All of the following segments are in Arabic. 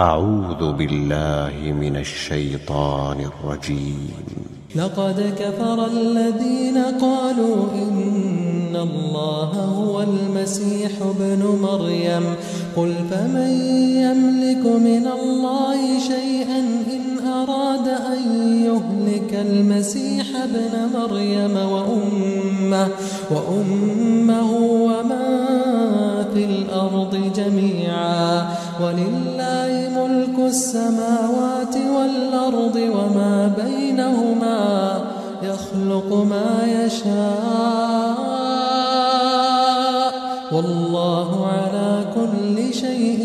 أعوذ بالله من الشيطان الرجيم. لقد كفر الذين قالوا إن الله هو المسيح ابن مريم. قل فمن يملك من الله شيئا إن أراد أن يهلك المسيح ابن مريم وأمه, وأمه وما في الأرض جميعا ولله ملك السماوات والأرض وما بينهما يخلق ما يشاء. والله على كل شيء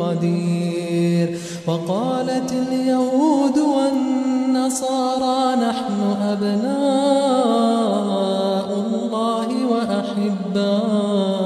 قدير. وقالت اليهود والنصارى نحن أبناء الله وأحباؤه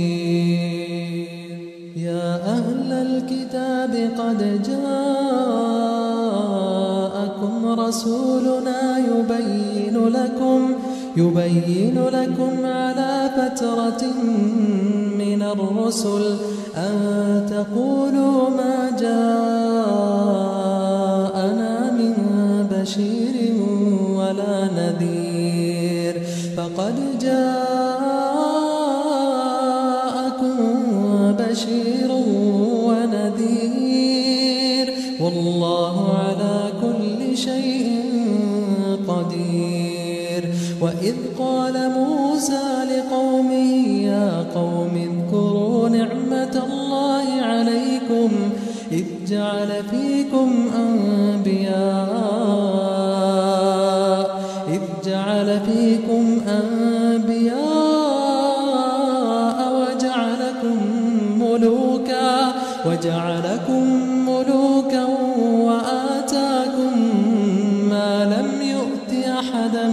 جاءكم رسولنا يبين لكم يبين لكم على فترة من الرسل أن تقولوا ما جاءنا من بشير ولا نذير. فقد جاءكم بشير ونذير. والله وإذ قال موسى لقومه يا قوم اذكروا نعمة الله عليكم إذ جعل فيكم أنبياء إذ جعل فيكم أنبياء وجعلكم ملوكا وجعلكم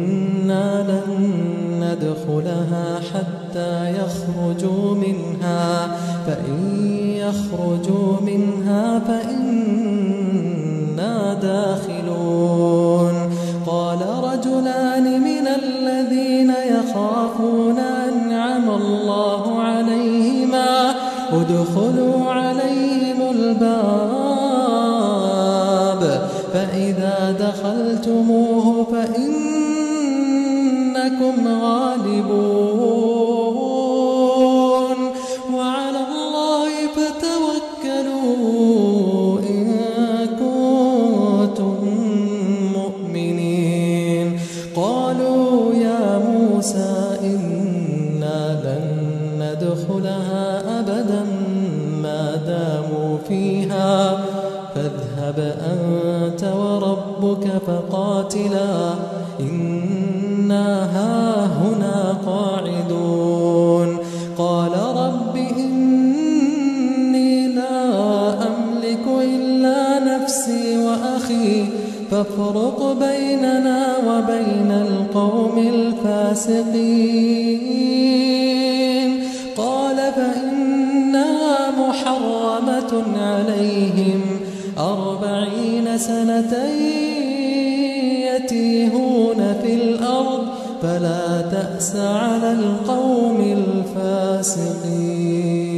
لن ندخلها حتى يخرجوا منها. فإن يخرجوا منها فإنا داخلون. قال رجلان من الذين يخافون أنعم الله عليهما. ادخلوا عليهم الباب. فإذا دخلتموه فإنكم غالبون. وعلى الله فتوكلوا إن كنتم مؤمنين. قالوا يا موسى إنا لن ندخلها أبدا ما داموا فيها. فاذهب أنت وربك فقاتلا. إنا فافرق بيننا وبين القوم الفاسقين. قال فإنها محرمة عليهم. أربعين سنة يتيهون في الأرض فلا تأس على القوم الفاسقين.